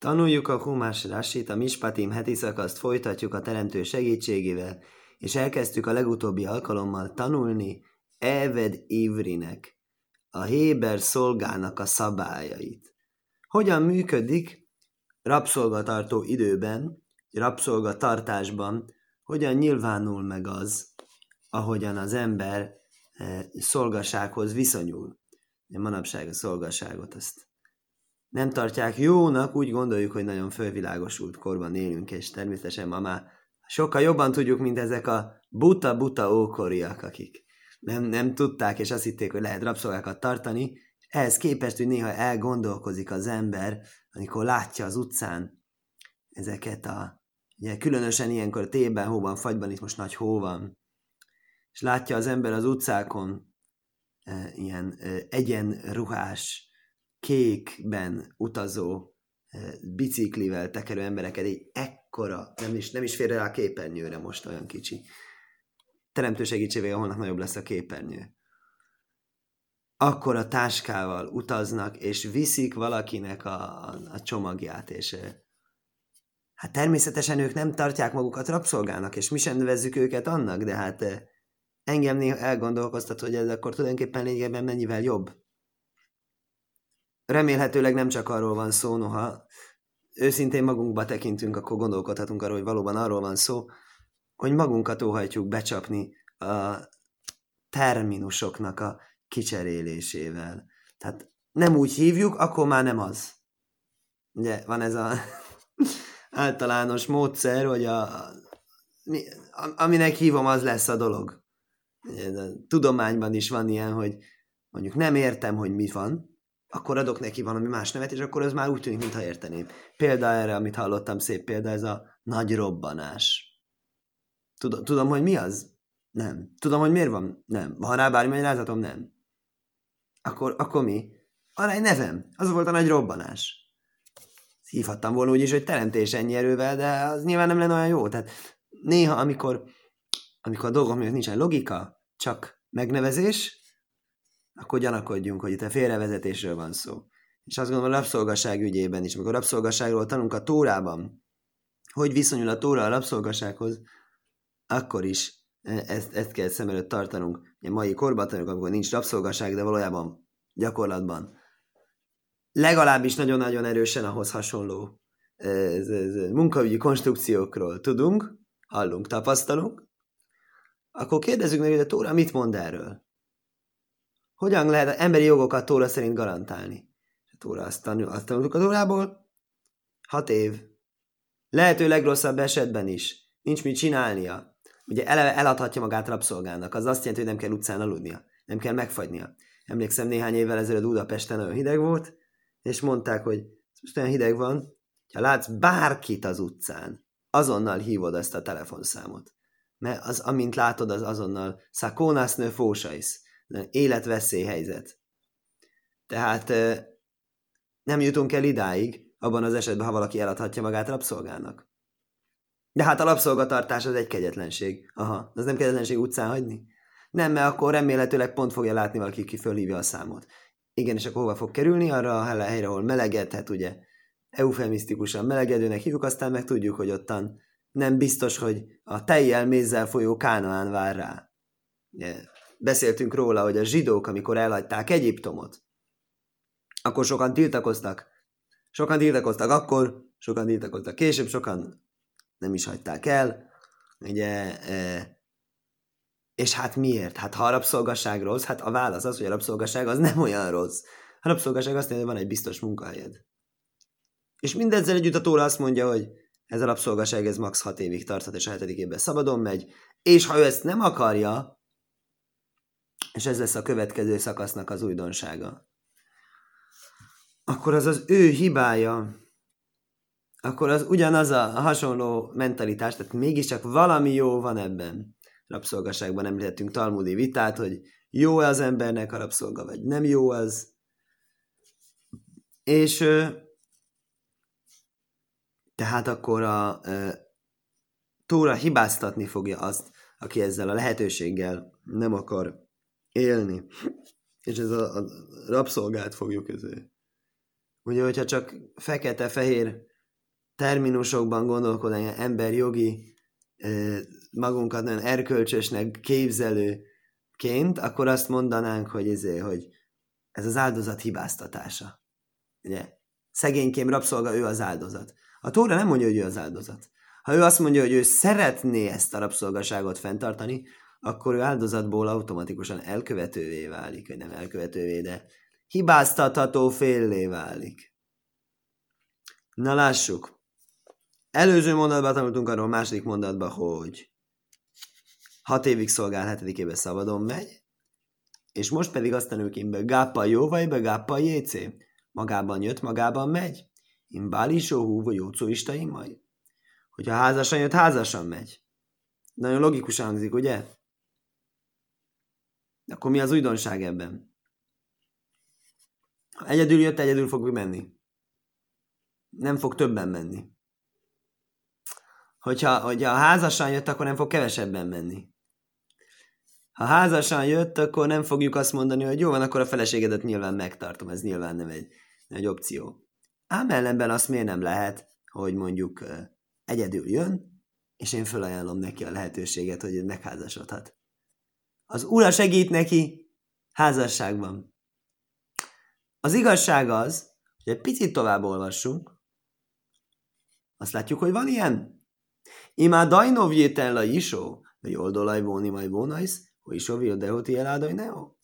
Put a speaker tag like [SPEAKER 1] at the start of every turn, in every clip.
[SPEAKER 1] Tanuljuk a Humás Rasit, a Mispatim heti szakaszt folytatjuk a teremtő segítségével, és elkezdtük a legutóbbi alkalommal tanulni Eved Ivrinek, a Héber szolgának a szabályait. Hogyan működik rabszolgatartó időben, rabszolgatartásban, hogyan nyilvánul meg az, ahogyan az ember eh, szolgasághoz viszonyul. Manapság a szolgaságot azt nem tartják jónak, úgy gondoljuk, hogy nagyon fölvilágosult korban élünk, és természetesen ma már sokkal jobban tudjuk, mint ezek a buta-buta ókoriak, akik nem, nem tudták, és azt hitték, hogy lehet rabszolgákat tartani. Ehhez képest, hogy néha elgondolkozik az ember, amikor látja az utcán ezeket a, ugye különösen ilyenkor tében, hóban, fagyban, itt most nagy hó van, és látja az ember az utcákon e, ilyen e, egyenruhás, kékben utazó, eh, biciklivel tekerő embereket, egy ekkora, nem is, nem is fér rá a képernyőre most olyan kicsi. Teremtő segítségével holnap nagyobb lesz a képernyő. Akkor a táskával utaznak, és viszik valakinek a, a, a csomagját, és eh, hát természetesen ők nem tartják magukat rabszolgának, és mi sem nevezzük őket annak, de hát eh, engem néha elgondolkoztat, hogy ez akkor tulajdonképpen lényegében mennyivel jobb. Remélhetőleg nem csak arról van szó, noha őszintén magunkba tekintünk, akkor gondolkodhatunk arról, hogy valóban arról van szó, hogy magunkat óhajtjuk becsapni a terminusoknak a kicserélésével. Tehát nem úgy hívjuk, akkor már nem az. Ugye van ez a általános módszer, hogy a, a, aminek hívom, az lesz a dolog. A tudományban is van ilyen, hogy mondjuk nem értem, hogy mi van, akkor adok neki valami más nevet, és akkor ez már úgy tűnik, mintha érteném. Példa erre, amit hallottam, szép példa, ez a nagy robbanás. Tudom, tudom hogy mi az? Nem. Tudom, hogy miért van? Nem. Van rá bármi magyarázatom? Nem. Akkor, akkor mi? Arra egy nevem. Az volt a nagy robbanás. Hívhattam volna úgy is, hogy teremtés ennyi erővel, de az nyilván nem lenne olyan jó. Tehát néha, amikor, amikor a dolgok miatt nincsen logika, csak megnevezés, akkor gyanakodjunk, hogy itt a félrevezetésről van szó. És azt gondolom a rabszolgaság ügyében is, amikor rabszolgaságról tanunk a Tórában, hogy viszonyul a Tóra a rabszolgasághoz, akkor is e, ezt, ezt kell szem előtt tartanunk. A mai korban tanulunk, amikor nincs rabszolgaság, de valójában gyakorlatban legalábbis nagyon-nagyon erősen ahhoz hasonló ez, ez, ez, munkaügyi konstrukciókról tudunk, hallunk, tapasztalunk, akkor kérdezzük meg, hogy a Tóra mit mond erről? Hogyan lehet emberi jogokat Tóra szerint garantálni? A Tóra azt, tanul, azt tanultuk a Tórából. Hat év. Lehető legrosszabb esetben is. Nincs mit csinálnia. Ugye eleve eladhatja magát rabszolgának. Az azt jelenti, hogy nem kell utcán aludnia. Nem kell megfagynia. Emlékszem, néhány évvel ezelőtt Budapesten nagyon hideg volt, és mondták, hogy most olyan hideg van, ha látsz bárkit az utcán, azonnal hívod ezt a telefonszámot. Mert az, amint látod, az azonnal szakónásznő fósaisz életveszélyhelyzet. Tehát nem jutunk el idáig, abban az esetben, ha valaki eladhatja magát rabszolgának. De hát a rabszolgatartás az egy kegyetlenség. Aha, az nem kegyetlenség utcán hagyni? Nem, mert akkor remélhetőleg pont fogja látni valaki, ki fölhívja a számot. Igen, és akkor hova fog kerülni? Arra a helyre, ahol melegedhet, ugye, eufemisztikusan melegedőnek hívjuk, aztán meg tudjuk, hogy ottan nem biztos, hogy a tejjel mézzel folyó Kánaán vár rá. Yeah beszéltünk róla, hogy a zsidók, amikor elhagyták Egyiptomot, akkor sokan tiltakoztak. Sokan tiltakoztak akkor, sokan tiltakoztak később, sokan nem is hagyták el. Ugye, e, és hát miért? Hát ha a rabszolgasság rossz, hát a válasz az, hogy a rabszolgasság az nem olyan rossz. A rabszolgasság azt mondja, hogy van egy biztos munkahelyed. És mindezzel együtt a Tóra azt mondja, hogy ez a rabszolgaság ez max. 6 évig tarthat, és a hetedik évben szabadon megy, és ha ő ezt nem akarja, és ez lesz a következő szakasznak az újdonsága. Akkor az az ő hibája, akkor az ugyanaz a hasonló mentalitás, tehát mégiscsak valami jó van ebben. Rabszolgaságban említettünk talmudi vitát, hogy jó-e az embernek a rabszolga, vagy nem jó az. És tehát akkor a Tóra hibáztatni fogja azt, aki ezzel a lehetőséggel nem akar élni. És ez a, a rabszolgát fogjuk ezért. Ugye, hogyha csak fekete-fehér terminusokban gondolkodni, emberjogi, magunkat nagyon erkölcsösnek képzelőként, akkor azt mondanánk, hogy, ezé, hogy ez az áldozat hibáztatása. Ugye? Szegénykém rabszolga, ő az áldozat. A Tóra nem mondja, hogy ő az áldozat. Ha ő azt mondja, hogy ő szeretné ezt a rabszolgaságot fenntartani, akkor ő áldozatból automatikusan elkövetővé válik, vagy nem elkövetővé, de hibáztatható féllé válik. Na lássuk. Előző mondatban tanultunk arról, második mondatban, hogy hat évig szolgál, hetedikében szabadon megy, és most pedig azt tanuljuk ki, be gápa jó vagy be gápa jécé. Magában jött, magában megy. Én bálisó hú, vagy jócó majd. Hogyha házasan jött, házasan megy. Nagyon logikusan hangzik, ugye? De akkor mi az újdonság ebben? Ha egyedül jött, egyedül fog menni. Nem fog többen menni. Hogyha, hogyha házasan jött, akkor nem fog kevesebben menni. Ha házasan jött, akkor nem fogjuk azt mondani, hogy jó van, akkor a feleségedet nyilván megtartom, ez nyilván nem egy, egy opció. Ám ellenben azt miért nem lehet, hogy mondjuk egyedül jön, és én felajánlom neki a lehetőséget, hogy megházasodhat. Az ura segít neki házasságban. Az igazság az, hogy egy picit tovább olvassunk, azt látjuk, hogy van ilyen. Imá dajnov jétel isó, de oldalaj vóni majd vonajsz, hogy isó vil dehoti eládaj neo.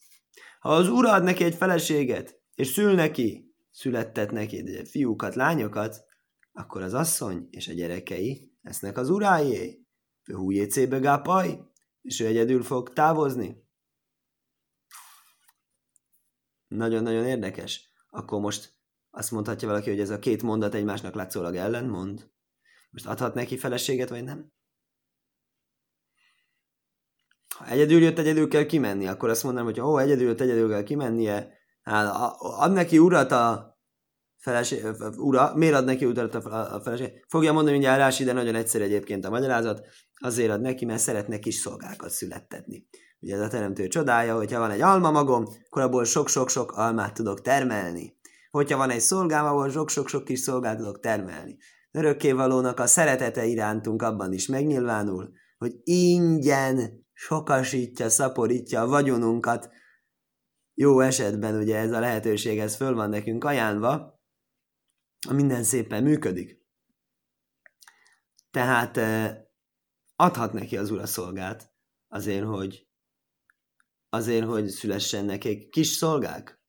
[SPEAKER 1] Ha az ura ad neki egy feleséget, és szül neki, születtet neki fiúkat, lányokat, akkor az asszony és a gyerekei lesznek az urájé. Hújécébe gápaj, és ő egyedül fog távozni. Nagyon-nagyon érdekes. Akkor most azt mondhatja valaki, hogy ez a két mondat egymásnak látszólag mond. Most adhat neki feleséget, vagy nem? Ha egyedül jött, egyedül kell kimenni, akkor azt mondanám, hogy ó, egyedül jött, egyedül kell kimennie, hát ad neki urat a feleség, ura, miért ad neki utat a feleség? Fogja mondani mindjárt Rási, de nagyon egyszerű egyébként a magyarázat, azért ad neki, mert szeretne kis szolgákat születtetni. Ugye ez a teremtő csodája, hogyha van egy alma magom, akkor abból sok-sok-sok almát tudok termelni. Hogyha van egy szolgám, abból sok-sok-sok kis szolgát tudok termelni. Örökkévalónak a szeretete irántunk abban is megnyilvánul, hogy ingyen sokasítja, szaporítja a vagyonunkat. Jó esetben ugye ez a lehetőség, ez föl van nekünk ajánlva, minden szépen működik. Tehát adhat neki az ura szolgát azért, hogy azért, hogy szülessen neki kis szolgák.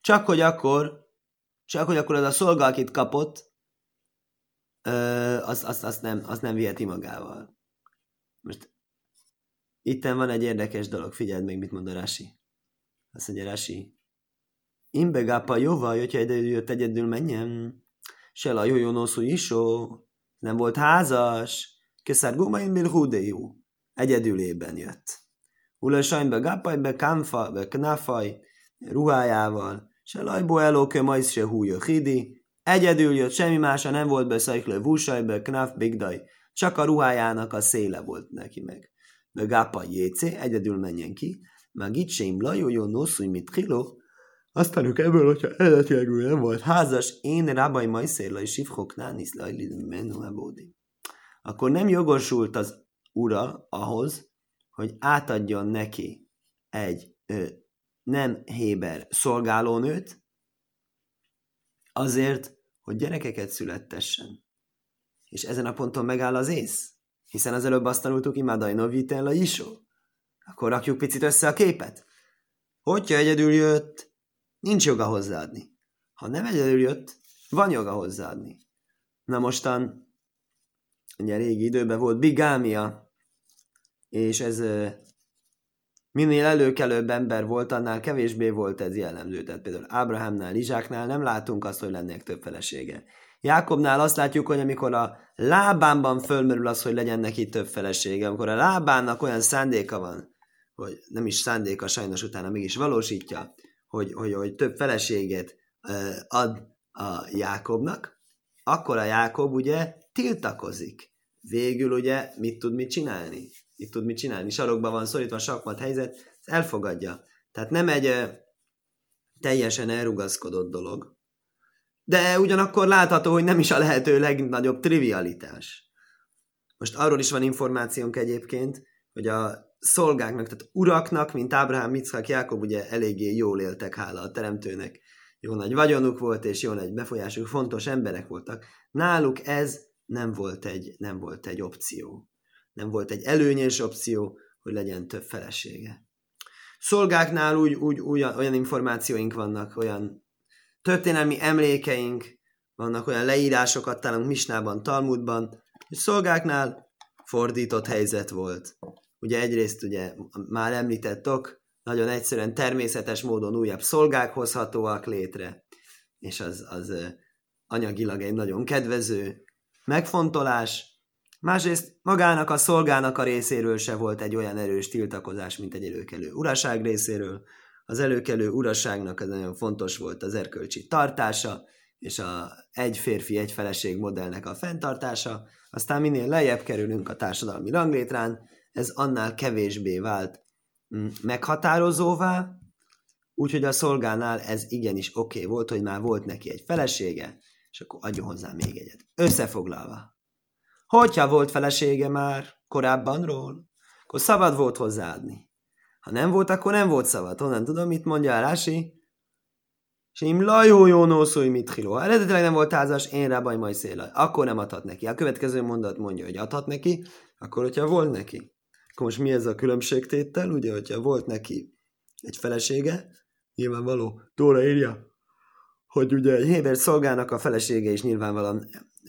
[SPEAKER 1] Csak hogy akkor, csak hogy akkor az a szolga, akit kapott, azt, azt, azt, nem, azt nem viheti magával. Most itten van egy érdekes dolog, figyeld meg, mit mond a Rasi. Azt mondja Rasi, Imbegápa jóval, hogyha ide jött egyedül menjen. Se la jó noszú isó. Nem volt házas. Köszár guma imbir húdejú. Egyedülében jött. Ula sajnbe gápaj be kámfa, be knafaj, ruhájával. Se lajbó elóke majsz se hújó hidi. Egyedül jött, semmi mása nem volt be szajklő vúsaj, be knaf bigdaj. Csak a ruhájának a széle volt neki meg. Be gápa jécé, egyedül menjen ki. Mag itt sem lajó jó noszú, mit kiló, aztán ők ebből, hogyha eredetileg nem volt házas, én rábai majszérla és sifhok nánisz lajli menú Akkor nem jogosult az ura ahhoz, hogy átadjon neki egy ö, nem héber szolgálónőt, azért, hogy gyerekeket születtessen. És ezen a ponton megáll az ész, hiszen az előbb azt tanultuk, imádaj novitella isó. Akkor rakjuk picit össze a képet. Hogyha egyedül jött, nincs joga hozzáadni. Ha nem egyedül jött, van joga hozzáadni. Na mostan, ugye régi időben volt bigámia, és ez minél előkelőbb ember volt, annál kevésbé volt ez jellemző. Tehát például Ábrahámnál, Izsáknál nem látunk azt, hogy lennék több felesége. Jákobnál azt látjuk, hogy amikor a lábánban fölmerül az, hogy legyen neki több felesége, amikor a lábának olyan szándéka van, hogy nem is szándéka, sajnos utána mégis valósítja, hogy, hogy, hogy több feleséget ad a Jákobnak, akkor a Jákob ugye tiltakozik. Végül ugye mit tud mit csinálni? Mit tud mit csinálni? Sarokban van szorítva sakmat helyzet, elfogadja. Tehát nem egy teljesen elrugaszkodott dolog. de ugyanakkor látható, hogy nem is a lehető legnagyobb trivialitás. Most arról is van információnk egyébként, hogy a szolgáknak, tehát uraknak, mint Ábrahám, Mitzhak, Jákob ugye eléggé jól éltek, hála a teremtőnek. Jó nagy vagyonuk volt, és jó nagy befolyásuk, fontos emberek voltak. Náluk ez nem volt egy, nem volt egy opció. Nem volt egy előnyös opció, hogy legyen több felesége. Szolgáknál úgy, úgy olyan, olyan információink vannak, olyan történelmi emlékeink, vannak olyan leírásokat találunk Misnában, Talmudban, hogy szolgáknál fordított helyzet volt. Ugye egyrészt ugye már említettok, nagyon egyszerűen természetes módon újabb szolgák hozhatóak létre, és az, az anyagilag egy nagyon kedvező megfontolás. Másrészt magának a szolgának a részéről se volt egy olyan erős tiltakozás, mint egy előkelő uraság részéről. Az előkelő uraságnak az nagyon fontos volt az erkölcsi tartása, és a egy férfi, egy feleség modellnek a fenntartása. Aztán minél lejjebb kerülünk a társadalmi ranglétrán, ez annál kevésbé vált mm, meghatározóvá, úgyhogy a szolgánál ez igenis oké okay volt, hogy már volt neki egy felesége, és akkor adjon hozzá még egyet. Összefoglalva. Hogyha volt felesége már korábbanról, akkor szabad volt hozzáadni. Ha nem volt, akkor nem volt szabad. Honnan tudom, mit mondja a Rási? Sim lajó jó nószói mit hiló. Eredetileg nem volt házas, én rá baj majd szélaj. Akkor nem adhat neki. A következő mondat mondja, hogy adhat neki, akkor hogyha volt neki. Akkor most mi ez a különbségtétel? Ugye, hogyha volt neki egy felesége, nyilvánvaló, Tóra írja, hogy ugye egy Héber szolgának a felesége is nyilvánvalóan,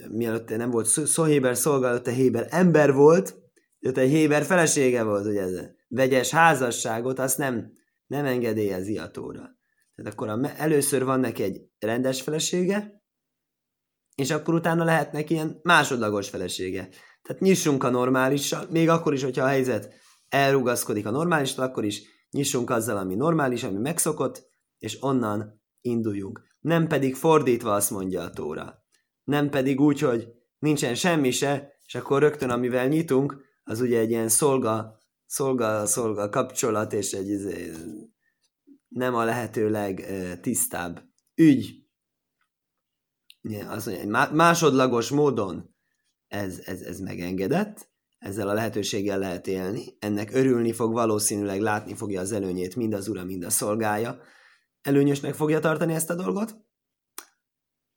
[SPEAKER 1] mielőtt nem volt szó Héber szolga, előtte Héber ember volt, előtte egy Héber felesége volt, ugye ez vegyes házasságot, azt nem, nem engedélyezi a Tóra. Tehát akkor a, először van neki egy rendes felesége, és akkor utána lehet neki ilyen másodlagos felesége. Tehát nyissunk a normálissal, még akkor is, hogyha a helyzet elrugaszkodik a normálistól, akkor is nyissunk azzal, ami normális, ami megszokott, és onnan induljunk. Nem pedig fordítva azt mondja a Tóra. Nem pedig úgy, hogy nincsen semmi se, és akkor rögtön amivel nyitunk, az ugye egy ilyen szolga, szolga, szolga kapcsolat, és egy nem a lehető legtisztább ügy. Az mondja, másodlagos módon ez, ez, ez megengedett, ezzel a lehetőséggel lehet élni, ennek örülni fog, valószínűleg látni fogja az előnyét mind az ura, mind a szolgája, előnyösnek fogja tartani ezt a dolgot,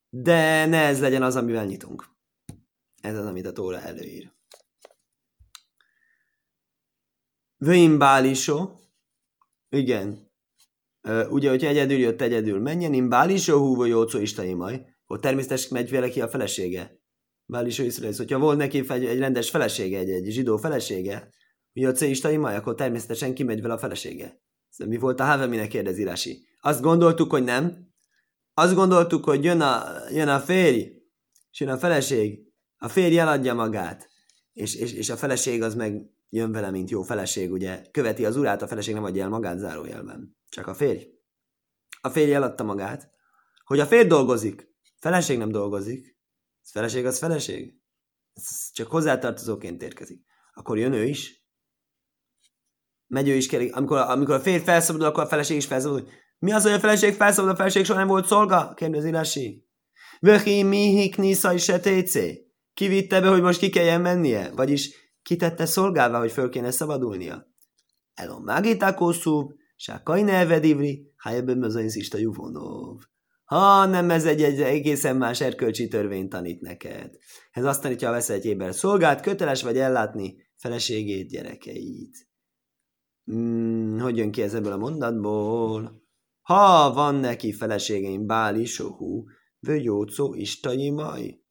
[SPEAKER 1] de ne ez legyen az, amivel nyitunk. Ez az, amit a Tóra előír. Vöim bálisó, igen, ugye, hogyha egyedül jött, egyedül menjen, im bálisó húvó jócó istaimaj, hogy természetesen megy vele ki a felesége. Bálisó Iszrael, hogyha volt neki egy, egy rendes felesége, egy, egy zsidó felesége, mi a istaimaj, akkor természetesen kimegy vele a felesége. Szóval mi volt a Haveminek kérdezi Rasi? Azt gondoltuk, hogy nem. Azt gondoltuk, hogy jön a, jön a férj, és jön a feleség. A férj eladja magát, és, és, és a feleség az meg jön vele, mint jó feleség, ugye követi az urát, a feleség nem adja el magát zárójelben. Csak a férj. A férj eladta magát. Hogy a férj dolgozik, feleség nem dolgozik, feleség az feleség. Ez csak hozzátartozóként érkezik. Akkor jön ő is. Megy ő is kerik. Amikor, amikor a férj felszabadul, akkor a feleség is felszabadul. Mi az, hogy a feleség felszabadul, a feleség soha nem volt szolga? Kérdezi Rasi. Vöhi mihi knisza is Kivitte be, hogy most ki kelljen mennie? Vagyis kitette szolgálva, hogy föl kéne szabadulnia. Elon mágitákószú, sákai nevedivri, hájebben az a juvonov. Ha nem ez egy, egy egészen más erkölcsi törvény tanít neked. Ez azt tanítja, ha veszel egy éber szolgát, köteles vagy ellátni feleségét, gyerekeit. Hmm, hogy jön ki ez ebből a mondatból? Ha van neki feleségeim Báli, Sohú, Vögyócó, Istajimaj,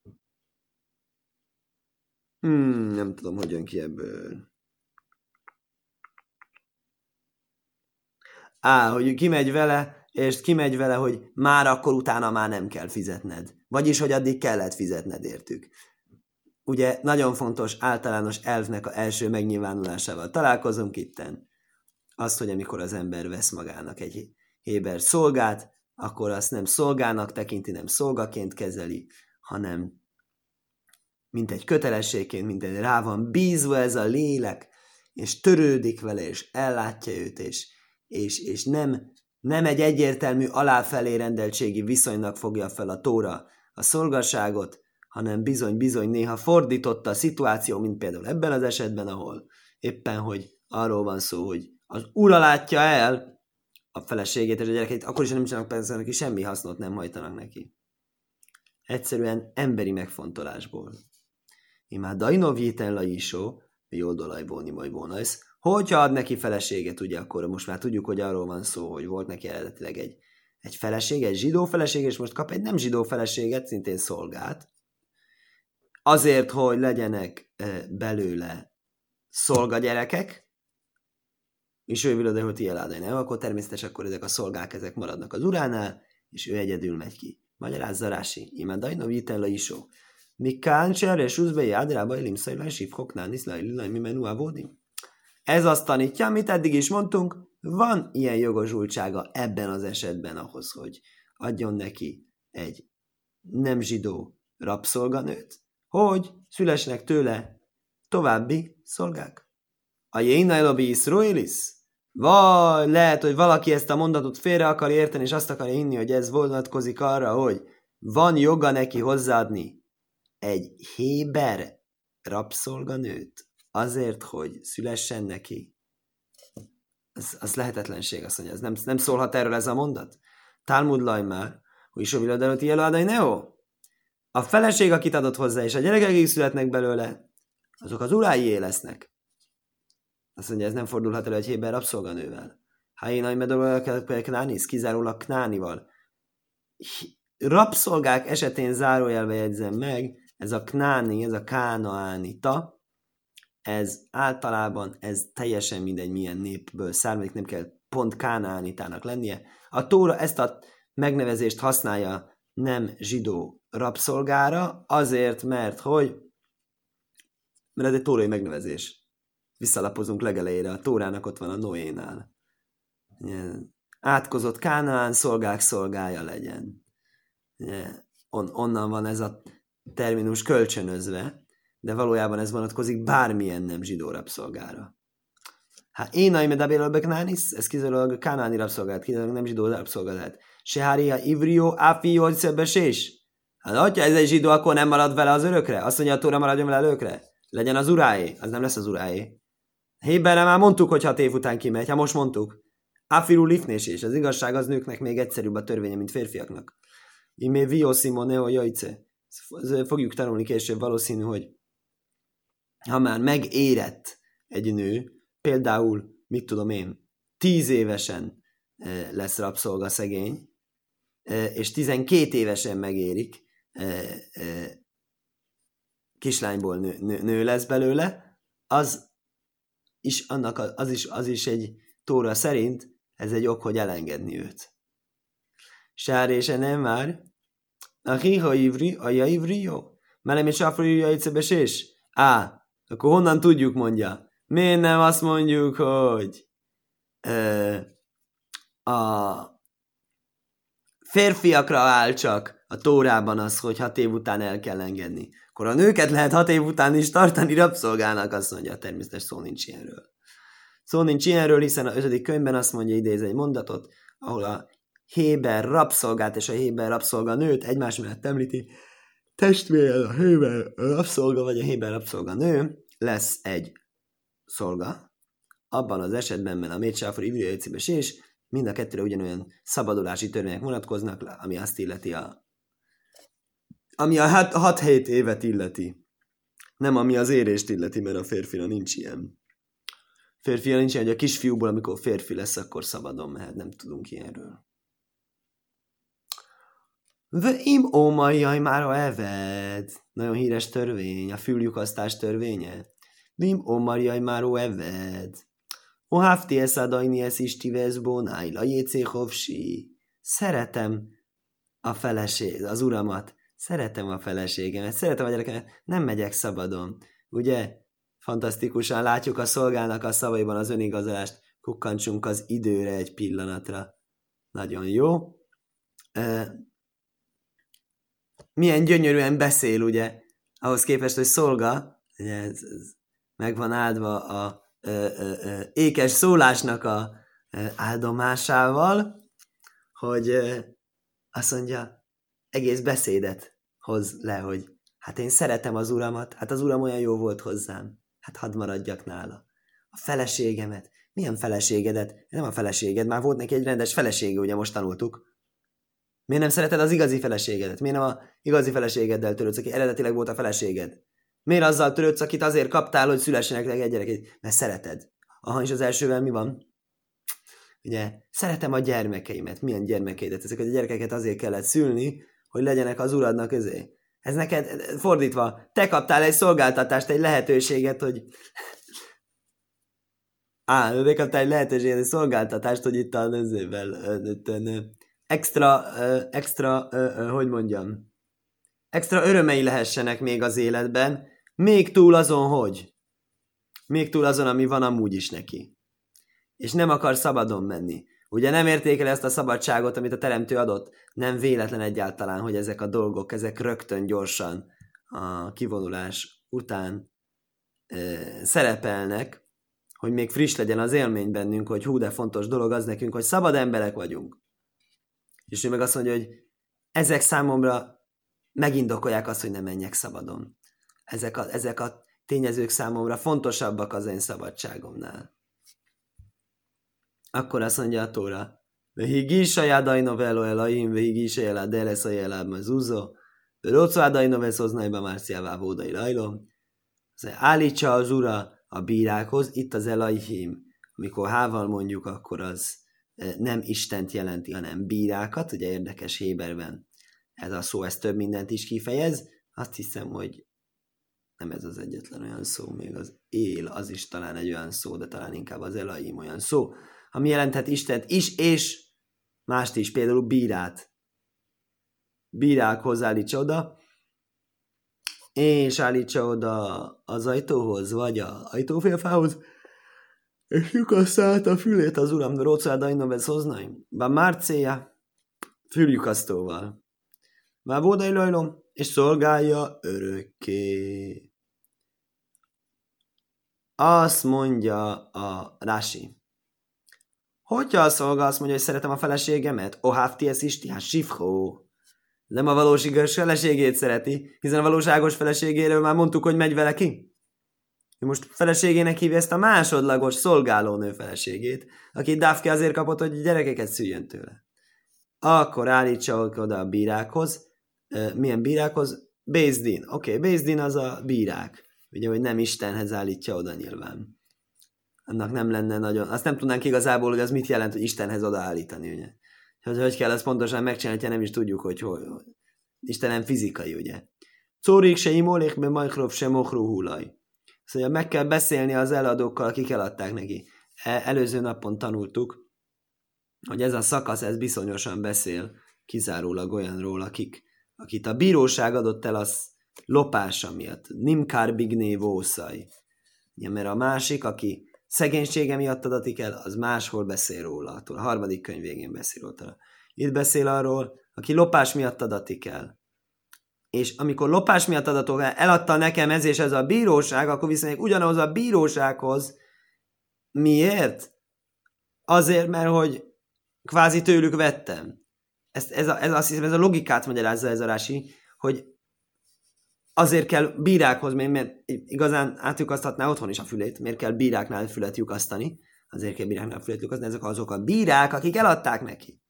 [SPEAKER 1] Hmm, nem tudom, hogy jön ki ebből. Á, hogy kimegy vele, és kimegy vele, hogy már akkor utána már nem kell fizetned. Vagyis, hogy addig kellett fizetned értük. Ugye nagyon fontos általános elvnek a első megnyilvánulásával találkozunk itten. Az, hogy amikor az ember vesz magának egy héber szolgát, akkor azt nem szolgának tekinti, nem szolgaként kezeli, hanem mint egy kötelességként, mint egy rá van bízva ez a lélek, és törődik vele, és ellátja őt, és, és, és nem nem egy egyértelmű aláfelé rendeltségi viszonynak fogja fel a tóra a szolgaságot, hanem bizony-bizony néha fordította a szituáció, mint például ebben az esetben, ahol éppen, hogy arról van szó, hogy az ura látja el a feleségét és a gyerekeit, akkor is nem csinálnak persze neki semmi hasznot, nem hajtanak neki. Egyszerűen emberi megfontolásból. Imá Dainov la isó, jó dolajból majd bónajsz. Hogyha ad neki feleséget, ugye, akkor most már tudjuk, hogy arról van szó, hogy volt neki eredetileg egy, egy feleség, egy zsidó feleség, és most kap egy nem zsidó feleséget, szintén szolgát, azért, hogy legyenek belőle szolgagyerekek, és ő vilod, hogy tieládai nem, akkor természetesen akkor ezek a szolgák ezek maradnak az uránál, és ő egyedül megy ki. Magyarázza Rási, imádajnov jitella isó. Mikán cseres uzbe jádrába ilim szajlaj sifkok nánisz lajlilaj mi menú avodim. Ez azt tanítja, amit eddig is mondtunk, van ilyen jogosultsága ebben az esetben ahhoz, hogy adjon neki egy nem zsidó rabszolganőt, hogy szülesnek tőle további szolgák. A Jénailobi Iszroilis? Vagy lehet, hogy valaki ezt a mondatot félre akar érteni, és azt akarja hinni, hogy ez vonatkozik arra, hogy van joga neki hozzáadni egy héber rabszolganőt azért, hogy szülessen neki. Az, az lehetetlenség, azt mondja. Ez nem, nem szólhat erről ez a mondat? Talmud már, hogy is jelöládai neo. A feleség, akit adott hozzá, és a gyerekek, akik születnek belőle, azok az urái lesznek. Azt mondja, ez nem fordulhat elő egy héber rabszolganővel. Ha én nagy knánisz, kizárólag knánival. Rabszolgák esetén zárójelbe jegyzem meg, ez a knáni, ez a kánaánita, ez általában, ez teljesen mindegy milyen népből származik, nem kell pont kánaánitának lennie. A Tóra ezt a megnevezést használja nem zsidó rabszolgára, azért, mert hogy mert ez egy tórai megnevezés visszalapozunk legelejére, a Tórának ott van a Noénál. Átkozott Kánaán szolgák szolgája legyen. On, onnan van ez a terminus kölcsönözve, de valójában ez vonatkozik bármilyen nem zsidó rabszolgára. Hát én a medabél beknánis, ez kizárólag kánáni rabszolgálat, kizárólag nem zsidó rabszolgálat. Sehária ivrió áfi és. Hát hogyha ez egy zsidó, akkor nem marad vele az örökre? Azt mondja, a tóra maradjon vele örökre? Legyen az uráé. Az nem lesz az uráé. Héberre már mondtuk, hogy hat év után kimegy, ha most mondtuk. Afiru lifnés is. Az igazság az nőknek még egyszerűbb a törvénye, mint férfiaknak. Imé vio simoneo jajce. Fogjuk tanulni később valószínű, hogy ha már megérett egy nő, például, mit tudom én, tíz évesen e, lesz rabszolga szegény, e, és tizenkét évesen megérik, e, kislányból nő, nő, nő lesz belőle, az is, annak az is, az is egy tóra szerint ez egy ok, hogy elengedni őt. Sárése nem már. A hiha ivri, a ja ivri jó. Melem és afri és Á, akkor honnan tudjuk, mondja. Miért nem azt mondjuk, hogy ö, a férfiakra áll csak a tórában az, hogy hat év után el kell engedni akkor a nőket lehet hat év után is tartani rabszolgának, azt mondja, természetes szó nincs ilyenről. Szó nincs ilyenről, hiszen a ötödik könyvben azt mondja, idéz egy mondatot, ahol a Héber rabszolgát és a Héber rabszolga nőt egymás mellett említi, testvére a Héber rabszolga vagy a Héber rabszolga nő lesz egy szolga, abban az esetben, mert a Mécsáfor Ivriai és mind a kettőre ugyanolyan szabadulási törvények vonatkoznak, ami azt illeti a ami a 6-7 évet illeti. Nem ami az érést illeti, mert a férfira nincs ilyen. Férfira nincs ilyen, hogy a kisfiúból, amikor férfi lesz, akkor szabadon mehet. Nem tudunk ilyenről. Vim ómajjaj már a eved. Nagyon híres törvény, a füllyukasztás törvénye. Vim ómajjaj már a eved. O hafti eszadajni ez is tiveszbónáj, la Szeretem a feleség, az uramat, Szeretem a feleségemet, szeretem a gyerekemet, nem megyek szabadon. Ugye? Fantasztikusan látjuk a szolgálnak a szavaiban az önigazolást. Kukkantsunk az időre egy pillanatra. Nagyon jó. Milyen gyönyörűen beszél, ugye? Ahhoz képest, hogy szolga, ugye ez, ez meg van áldva a ö, ö, ö, ékes szólásnak a ö, áldomásával, hogy azt mondja, egész beszédet hoz le, hogy hát én szeretem az uramat, hát az uram olyan jó volt hozzám, hát hadd maradjak nála. A feleségemet, milyen feleségedet? Nem a feleséged, már volt neki egy rendes felesége, ugye most tanultuk. Miért nem szereted az igazi feleségedet? Miért nem a igazi feleségeddel törődsz, aki eredetileg volt a feleséged? Miért azzal törődsz, akit azért kaptál, hogy szülessenek egy gyereket? Mert szereted. Aha, és az elsővel mi van? Ugye, szeretem a gyermekeimet. Milyen gyermekeidet? Ezeket a gyerekeket azért kellett szülni, hogy legyenek az uradnak közé. Ez neked fordítva, te kaptál egy szolgáltatást, egy lehetőséget, hogy Á, ő kaptál egy lehetőséget, egy szolgáltatást, hogy itt a nőzővel extra, extra, hogy mondjam, extra örömei lehessenek még az életben, még túl azon, hogy? Még túl azon, ami van amúgy is neki. És nem akar szabadon menni. Ugye nem értékel ezt a szabadságot, amit a teremtő adott? Nem véletlen egyáltalán, hogy ezek a dolgok, ezek rögtön gyorsan a kivonulás után ö, szerepelnek, hogy még friss legyen az élmény bennünk, hogy hú, de fontos dolog az nekünk, hogy szabad emberek vagyunk. És ő meg azt mondja, hogy ezek számomra megindokolják azt, hogy ne menjek szabadon. Ezek a, ezek a tényezők számomra fontosabbak az én szabadságomnál. Akkor azt mondja a Tóra, Vehigis a jádaino velo elaim, vehigis a jelá delesz a jelá mezúzó, Rócó ádaino veszhoznaiba márciává vódai lajlom. Állítsa az ura a bírákhoz, itt az elaihim, amikor hával mondjuk, akkor az nem Istent jelenti, hanem bírákat, ugye érdekes Héberben ez a szó, ez több mindent is kifejez, azt hiszem, hogy nem ez az egyetlen olyan szó, még az él, az is talán egy olyan szó, de talán inkább az elaim olyan szó, ami jelenthet Istent is, és mást is, például bírát. Bírákhoz állítsa oda, és állítsa oda az ajtóhoz, vagy a ajtófélfához, és lyukasztálta a fülét az uram, rócáda innovesz hoznaim. Bár márcéja, füllyukasztóval. Már bódai lajlom, és szolgálja örökké. Azt mondja a Rási. Hogyha a szolga azt mondja, hogy szeretem a feleségemet, ohávti ez is, hát sifhó. Nem a valóságos feleségét szereti, hiszen a valóságos feleségéről már mondtuk, hogy megy vele ki. Most feleségének hívja ezt a másodlagos szolgálónő feleségét, aki Dafke azért kapott, hogy gyerekeket szüljön tőle. Akkor állítsa oda a bírákhoz. Milyen bírákhoz? Bézdin. Oké, okay, Bézdin az a bírák. Ugye, hogy nem Istenhez állítja oda nyilván. Annak nem lenne nagyon... Azt nem tudnánk igazából, hogy az mit jelent, hogy Istenhez odaállítani, ugye. Hogy hogy kell ezt pontosan megcsinálni, ha nem is tudjuk, hogy hogy. Isten nem fizikai, ugye. Szórik se imólék, be majkrov se mohrú hulaj. Szóval meg kell beszélni az eladókkal, akik eladták neki. E, előző napon tanultuk, hogy ez a szakasz, ez bizonyosan beszél kizárólag olyanról, akik, akit a bíróság adott el az lopása miatt. Nimkár bigné vószaj. Ja, mert a másik, aki szegénysége miatt adatik el, az máshol beszél róla. A harmadik könyv végén beszél róla. Itt beszél arról, aki lopás miatt adatik el és amikor lopás miatt adatok eladta nekem ez és ez a bíróság, akkor viszonylag ugyanaz a bírósághoz. Miért? Azért, mert hogy kvázi tőlük vettem. Ezt, ez, a, ez azt hiszem, ez a logikát magyarázza ez a rási, hogy azért kell bírákhoz, mert igazán átjukasztatná otthon is a fülét, miért kell bíráknál fület lyukasztani, azért kell bíráknál fület lyukasztani, ezek azok a bírák, akik eladták neki.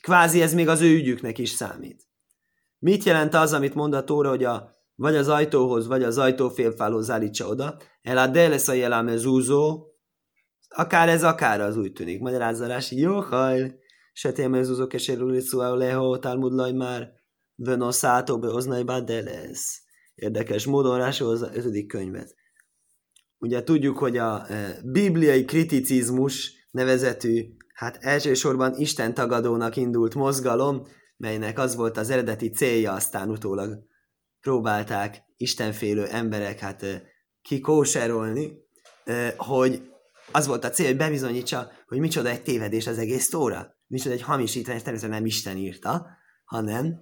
[SPEAKER 1] Kvázi ez még az ő ügyüknek is számít. Mit jelent az, amit mond a Tóra, hogy a, vagy az ajtóhoz, vagy az ajtófélfához állítsa oda? El a delesz a jelám zúzó, akár ez, akár az úgy tűnik. Magyarázza Rási, jó hajl, se téme zúzó keserül, szó leho, talmud laj már, venoszátó be oznajba delesz. Érdekes módon Rási az ötödik könyvet. Ugye tudjuk, hogy a e, bibliai kriticizmus nevezetű, hát elsősorban Isten tagadónak indult mozgalom, melynek az volt az eredeti célja, aztán utólag próbálták istenfélő emberek hát kikóserolni, hogy az volt a cél, hogy bebizonyítsa, hogy micsoda egy tévedés az egész tóra. Micsoda egy hamisítvány, természetesen nem Isten írta, hanem,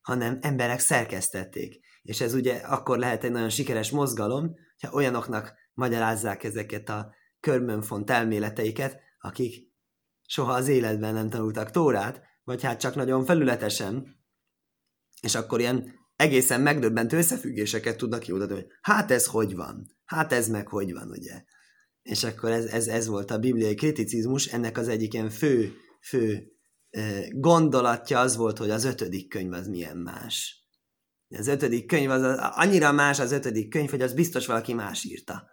[SPEAKER 1] hanem emberek szerkesztették. És ez ugye akkor lehet egy nagyon sikeres mozgalom, ha olyanoknak magyarázzák ezeket a körmönfont elméleteiket, akik soha az életben nem tanultak Tórát, vagy hát csak nagyon felületesen, és akkor ilyen egészen megdöbbentő összefüggéseket tudnak kimutatni, hogy hát ez hogy van, hát ez meg hogy van, ugye. És akkor ez, ez, ez volt a bibliai kriticizmus, ennek az egyik ilyen fő, fő gondolatja az volt, hogy az ötödik könyv az milyen más. Az ötödik könyv az, az annyira más az ötödik könyv, hogy az biztos valaki más írta.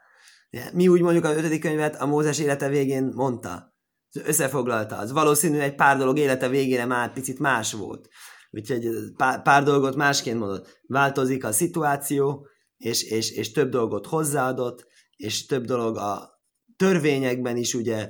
[SPEAKER 1] Mi úgy mondjuk az ötödik könyvet a Mózes élete végén mondta, összefoglalta. Az valószínű egy pár dolog élete végére már picit más volt. Úgyhogy pár, pár dolgot másként mondott. Változik a szituáció, és, és, és több dolgot hozzáadott, és több dolog a törvényekben is ugye,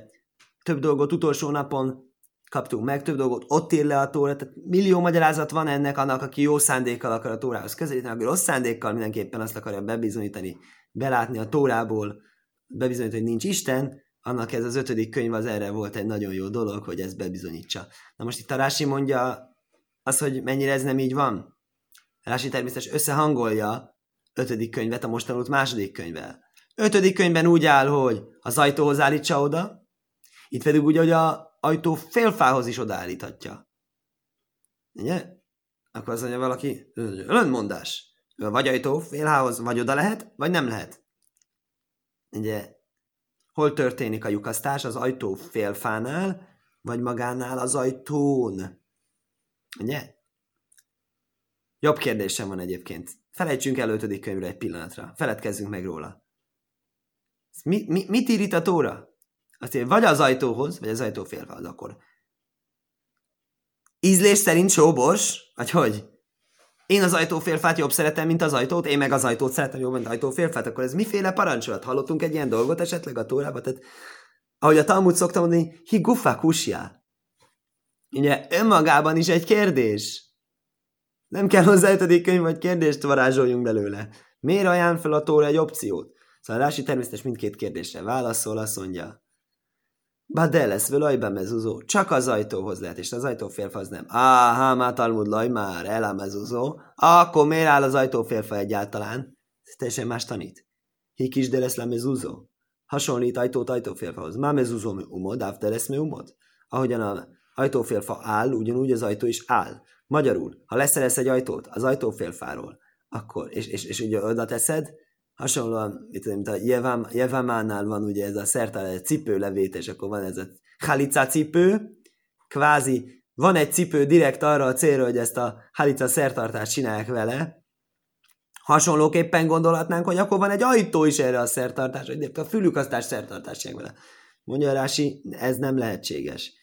[SPEAKER 1] több dolgot utolsó napon kaptunk meg, több dolgot ott ír le a tóra, tehát millió magyarázat van ennek annak, aki jó szándékkal akar a tórához közelíteni, aki rossz szándékkal mindenképpen azt akarja bebizonyítani, belátni a tórából, bebizonyítani, hogy nincs Isten, annak ez az ötödik könyv az erre volt egy nagyon jó dolog, hogy ezt bebizonyítsa. Na most itt a Rási mondja az, hogy mennyire ez nem így van. Rási természetesen összehangolja ötödik könyvet a most második könyvvel. Ötödik könyvben úgy áll, hogy az ajtóhoz állítsa oda, itt pedig úgy, hogy a ajtó félfához is odaállíthatja. Ugye? Akkor azt mondja valaki, önmondás. Vagy ajtó félhához, vagy oda lehet, vagy nem lehet. Ugye, hol történik a lyukasztás? Az ajtó félfánál, vagy magánál az ajtón. Ugye? Jobb kérdésem van egyébként. Felejtsünk el ötödik könyvre egy pillanatra. Feledkezzünk meg róla. Mi, mi, mit ír itt a tóra? Azt írja, vagy az ajtóhoz, vagy az ajtó félfához, akkor ízlés szerint sóbors, vagy hogy? Én az ajtófélfát jobb szeretem, mint az ajtót, én meg az ajtót szeretem jobb, mint az ajtófélfát, akkor ez miféle parancsolat? Hallottunk egy ilyen dolgot esetleg a Tórában? Tehát, ahogy a Talmud szokta mondani, hi gufa kusja. Ugye önmagában is egy kérdés. Nem kell hozzá ötödik könyv, vagy kérdést varázsoljunk belőle. Miért ajánl fel a Tóra egy opciót? Szóval Rási természetesen mindkét kérdésre válaszol, azt mondja, de lesz völajba mezuzó. Csak az ajtóhoz lehet, és az ajtófélfa az nem. Áhá, már Talmud laj már, el a mezuzó. Akkor miért áll az ajtófélfa egyáltalán? Ez teljesen más tanít. Hik is de lesz le mezuzó. Hasonlít ajtót ajtófélfahoz. Má mezuzó mi umod, áv de lesz mi umod. Ahogyan a ajtófélfa áll, ugyanúgy az ajtó is áll. Magyarul, ha leszeresz egy ajtót az ajtófélfáról, akkor, és, és, és ugye oda teszed, hasonlóan, mit tudom, mint a Jevamánál van ugye ez a szertár, cipőlevét, és akkor van ez a halica cipő, kvázi van egy cipő direkt arra a célra, hogy ezt a halica szertartást csinálják vele, Hasonlóképpen gondolhatnánk, hogy akkor van egy ajtó is erre a szertartás, hogy a fülükasztás szertartást csinálják vele. Mondja Rási, ez nem lehetséges.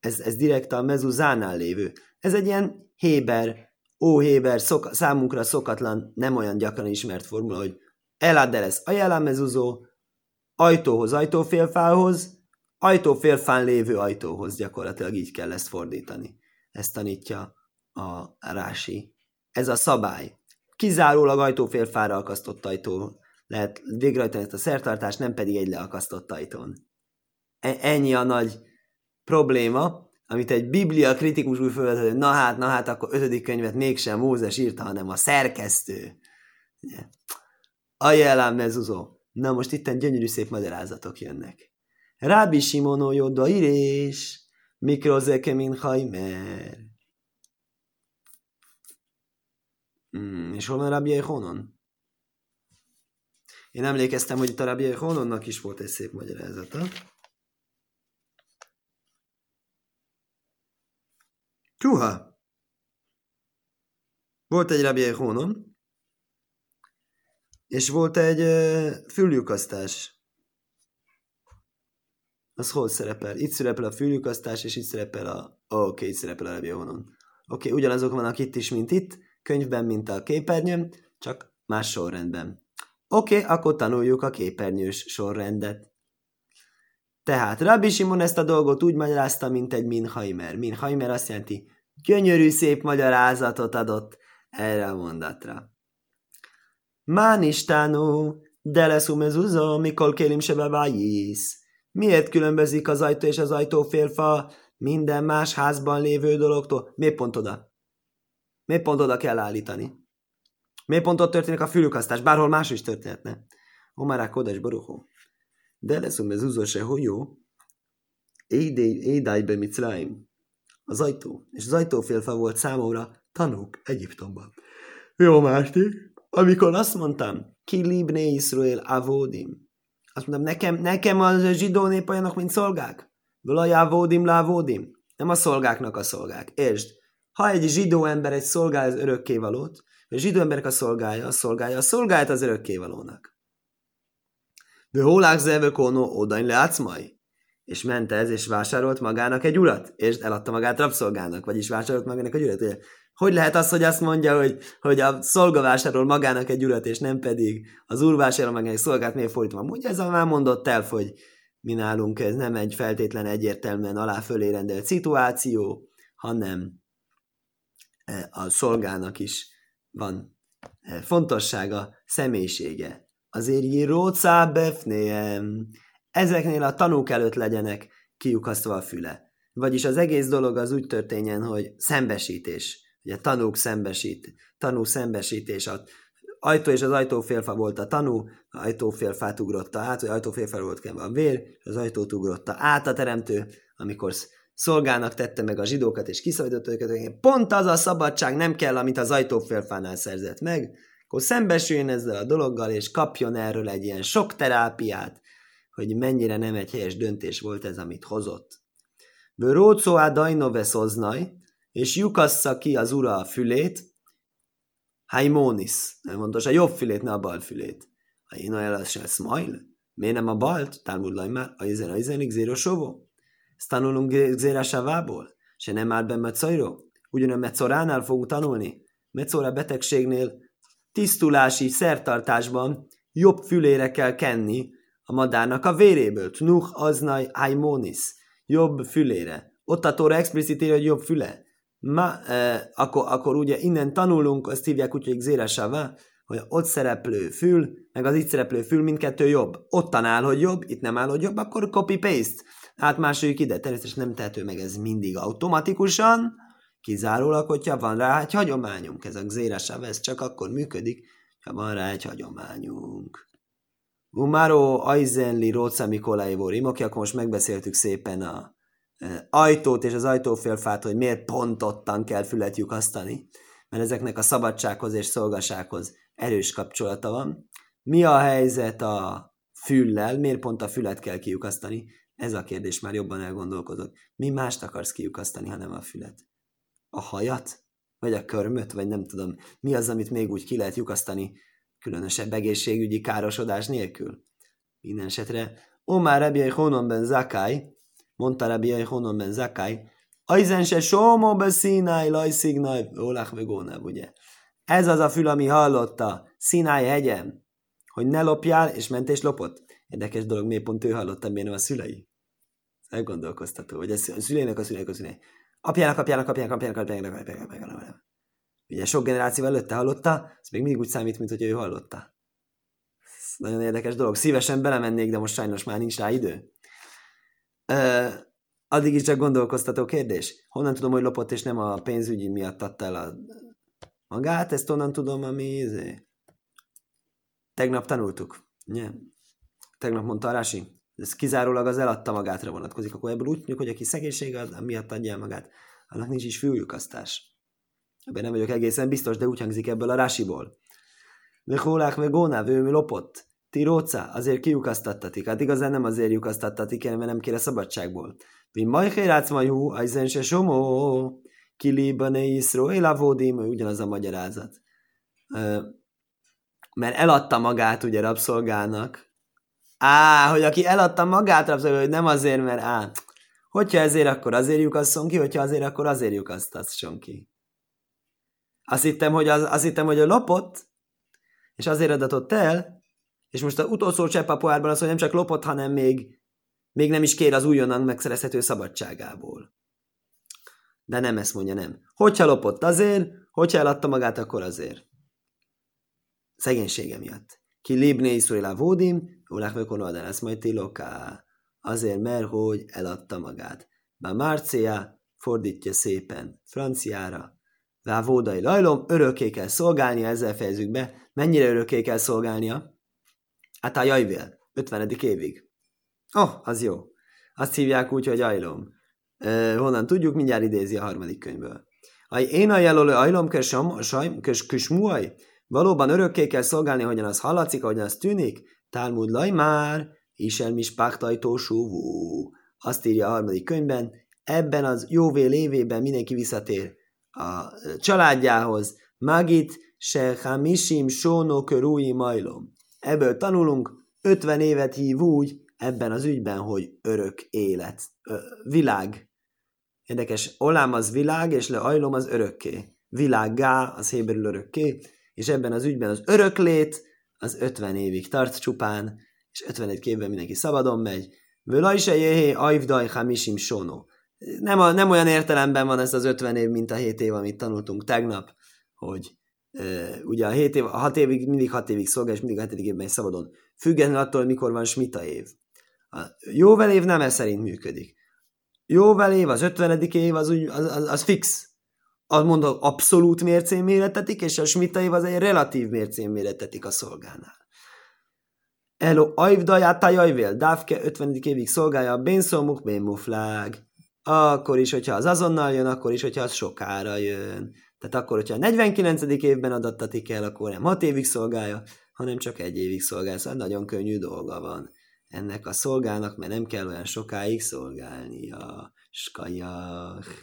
[SPEAKER 1] Ez, ez direkt a mezuzánál lévő. Ez egy ilyen héber, óhéber, szok, számunkra szokatlan, nem olyan gyakran ismert formula, hogy Eladeres ajelamezuzó, ajtóhoz, ajtófélfához, ajtófélfán lévő ajtóhoz gyakorlatilag így kell ezt fordítani. Ezt tanítja a Rási. Ez a szabály. Kizárólag ajtófélfára akasztott ajtó lehet végrehajtani ezt a szertartást, nem pedig egy leakasztott ajtón. E- ennyi a nagy probléma, amit egy biblia kritikus úgy felvetett, hogy na hát, na hát, akkor ötödik könyvet mégsem Mózes írta, hanem a szerkesztő. Ajelám mezuzó. Na most itt gyönyörű szép magyarázatok jönnek. Rábi Simono Joda írés, mikrozeke min hajmer. Hmm, és hol van Rabbi Honon? Én emlékeztem, hogy itt a Rabbi Hononnak is volt egy szép magyarázata. Tuha! Volt egy Rabbi Honon, és volt egy füllyukasztás. Az hol szerepel? Itt szerepel a füllyukasztás, és itt szerepel a... Oké, okay, itt szerepel a Rebiohonon. Oké, okay, ugyanazok vannak itt is, mint itt, könyvben, mint a képernyőn, csak más sorrendben. Oké, okay, akkor tanuljuk a képernyős sorrendet. Tehát Rabbi Simon ezt a dolgot úgy magyarázta, mint egy minhaimer. Minhaimer azt jelenti, gyönyörű szép magyarázatot adott erre a mondatra. Mán de lesz mezuzó, mikor kélim se bevájísz. Miért különbözik az ajtó és az ajtófélfa minden más házban lévő dologtól? Miért pont oda? Miért pont oda kell állítani? Miért pont ott történik a fülükasztás? Bárhol más is történhetne. Omará kodes baruchó. De lesz mezuzó se jó. Édájbe Mitzraim. Az ajtó. És az ajtófélfa volt számomra tanúk Egyiptomban. Jó, Márti, amikor azt mondtam, ki libne Israel avódim, azt mondtam, nekem, nekem a zsidó nép olyanok, mint szolgák. Völaj avódim, lávódim. Nem a szolgáknak a szolgák. Értsd, ha egy zsidó ember egy szolgál az örökkévalót, a zsidó emberek a szolgálja, a szolgálja, a szolgált az örökkévalónak. De hólák zevekóno odain leátszmai. És ment ez, és vásárolt magának egy urat, és eladta magát rabszolgának, vagyis vásárolt magának egy urat. Hogy lehet az, hogy azt mondja, hogy, hogy a szolga vásárol magának egy urat, és nem pedig az úr vásárol magának egy szolgát, miért fordítva? Ugye ez a már mondott el, hogy mi nálunk ez nem egy feltétlen egyértelműen alá fölé rendelt szituáció, hanem e, a szolgának is van e, fontossága, személyisége. Azért írócá befnéem, ezeknél a tanúk előtt legyenek kiukasztva a füle. Vagyis az egész dolog az úgy történjen, hogy szembesítés. Ugye tanúk szembesít, tanú szembesítés. A ajtó és az ajtófélfa volt a tanú, a ajtófélfát ugrotta át, vagy ajtófélfa volt a vér, és az ajtót ugrotta át a teremtő, amikor szolgának tette meg a zsidókat, és kiszabadította őket, pont az a szabadság nem kell, amit az ajtófélfánál szerzett meg, akkor szembesüljön ezzel a dologgal, és kapjon erről egy ilyen sok terápiát, hogy mennyire nem egy helyes döntés volt ez, amit hozott. Bőrócó a dajnove szoznaj, és lyukassza ki az ura a fülét, Haimonis, nem fontos, a jobb fülét, ne a bal fülét. Ha én olyan se smile, miért nem a balt? Talmud már, a izen, a izenig zéro sovó. Ezt tanulunk zérásávából, se nem áll be Mecajró. Ugyan a Mecoránál fogunk tanulni. Mecora betegségnél tisztulási szertartásban jobb fülére kell kenni a madárnak a véréből. Tnuch aznaj haimonis. Jobb fülére. Ott a Tóra explicit hogy jobb füle. Ma, eh, akkor, akkor ugye innen tanulunk, azt hívják úgy, hogy Zéresává, hogy ott szereplő fül, meg az itt szereplő fül mindkettő jobb. Ott áll, hogy jobb, itt nem áll, hogy jobb, akkor copy-paste. Átmásoljuk ide. Természetesen nem tehető meg ez mindig automatikusan, kizárólag, hogyha van rá egy hagyományunk. Ez a Zéresává, ez csak akkor működik, ha van rá egy hagyományunk. Umaro Aizenli Róca Mikolai Vorim, oké, akkor most megbeszéltük szépen a ajtót és az ajtófélfát, hogy miért pont ottan kell fület lyukasztani, mert ezeknek a szabadsághoz és szolgasághoz erős kapcsolata van. Mi a helyzet a füllel, miért pont a fület kell kiukasztani? Ez a kérdés már jobban elgondolkodok. Mi mást akarsz kiukasztani, ha nem a fület? A hajat? Vagy a körmöt? Vagy nem tudom. Mi az, amit még úgy ki lehet lyukasztani különösebb egészségügyi károsodás nélkül? Minden esetre Omar Rabbi Honon Zakai, mondta Rabbi Honon ben Zakai, Aizen se somo be színáj, laj szignáj, ólach ugye? Ez az a fül, ami hallotta Színáj hegyen, hogy ne lopjál, és ment és lopott. Érdekes dolog, miért pont ő hallotta, miért nem a szülei? Elgondolkoztató, hogy ez a szüleinek a szüleinek a szülei. Apjának, apjának, apjának, apjának, apjának, apjának, apjának, apjának. Ugye sok generáció előtte hallotta, ez még mindig úgy számít, mint hogy ő hallotta. Ez nagyon érdekes dolog. Szívesen belemennék, de most sajnos már nincs rá idő. Addig is csak gondolkoztató kérdés. Honnan tudom, hogy lopott, és nem a pénzügyi miatt adta el a magát? Ezt honnan tudom, ami... Izé? Tegnap tanultuk. Ugye? Tegnap mondta Arási. Ez kizárólag az eladta magátra vonatkozik. Akkor ebből úgy tudjuk, hogy aki szegénység ad, miatt adja el magát, annak nincs is füllyukasztás. Ebben nem vagyok egészen biztos, de úgy hangzik ebből a rásiból. Lehólák meg gónáv, ő lopott. Ti róca, azért kiukasztattatik. Hát igazán nem azért lyukasztattatik, mert nem kére szabadságból. Mi majhérác majú, ajzen se somó, kilibane iszról, avódim, ugyanaz a magyarázat. Mert eladta magát ugye rabszolgának. Á, hogy aki eladta magát rabszolgának, hogy nem azért, mert á, hogyha ezért, akkor azért lyukasszon ki, hogyha azért, akkor azért lyukasztasson ki. Azt hittem, hogy, az, azt hittem, hogy a lopott, és azért adatott el, és most az utolsó csepp a pohárban az, hogy nem csak lopott, hanem még, még nem is kér az újonnan megszerezhető szabadságából. De nem ezt mondja, nem. Hogyha lopott azért, hogyha eladta magát, akkor azért. Szegénysége miatt. Ki libné iszurila vódim, ulák vekonoldan ezt majd tiloká. Azért, mert hogy eladta magát. Bár Márcia fordítja szépen franciára. Vávódai lajlom, örökké kell szolgálnia, ezzel fejezzük be. Mennyire örökké kell szolgálnia? Hát a jajvél, 50. évig. Oh, az jó. azt hívják úgy, hogy ajlom. E, honnan tudjuk, mindjárt idézi a harmadik könyvből. A én a jelölő ajlom kösmuaj, valóban örökké kell szolgálni, hogyan az hallatszik, hogyan az tűnik, Talmud laj már, Isel mispachtajtósúvú. Azt írja a harmadik könyvben, ebben az jóvél évében mindenki visszatér a családjához. Magit se hamisim sóno körúi majlom. Ebből tanulunk, 50 évet hív úgy ebben az ügyben, hogy örök élet, ö, világ. Érdekes, olám az világ, és leajlom az örökké. Világgá, az héberül örökké, és ebben az ügyben az öröklét, az 50 évig tart csupán, és 51 évben mindenki szabadon megy. Völaj se jéhé ajvdaj hamisim sono. Nem, a, nem olyan értelemben van ez az 50 év, mint a 7 év, amit tanultunk tegnap, hogy ugye a 7 év, a 6 évig, mindig 6 évig szolgál, és mindig a 7. évben is szabadon. Függetlenül attól, mikor van smita év. A jóvel év nem ez szerint működik. Jóvel év, az 50. év, az, úgy, az, az, az fix. Az mondom, abszolút mércén méretetik, és a smita év az egy relatív mércén méretetik a szolgánál. Elo ajvdaját tajajvél, dávke 50. évig szolgálja a bénszomuk bénmuflág. Akkor is, hogyha az azonnal jön, akkor is, hogyha az sokára jön. Tehát akkor, hogyha a 49. évben adattatik el, akkor nem 6 évig szolgálja, hanem csak egy évig szolgál. Szóval nagyon könnyű dolga van ennek a szolgának, mert nem kell olyan sokáig szolgálnia. Skajach.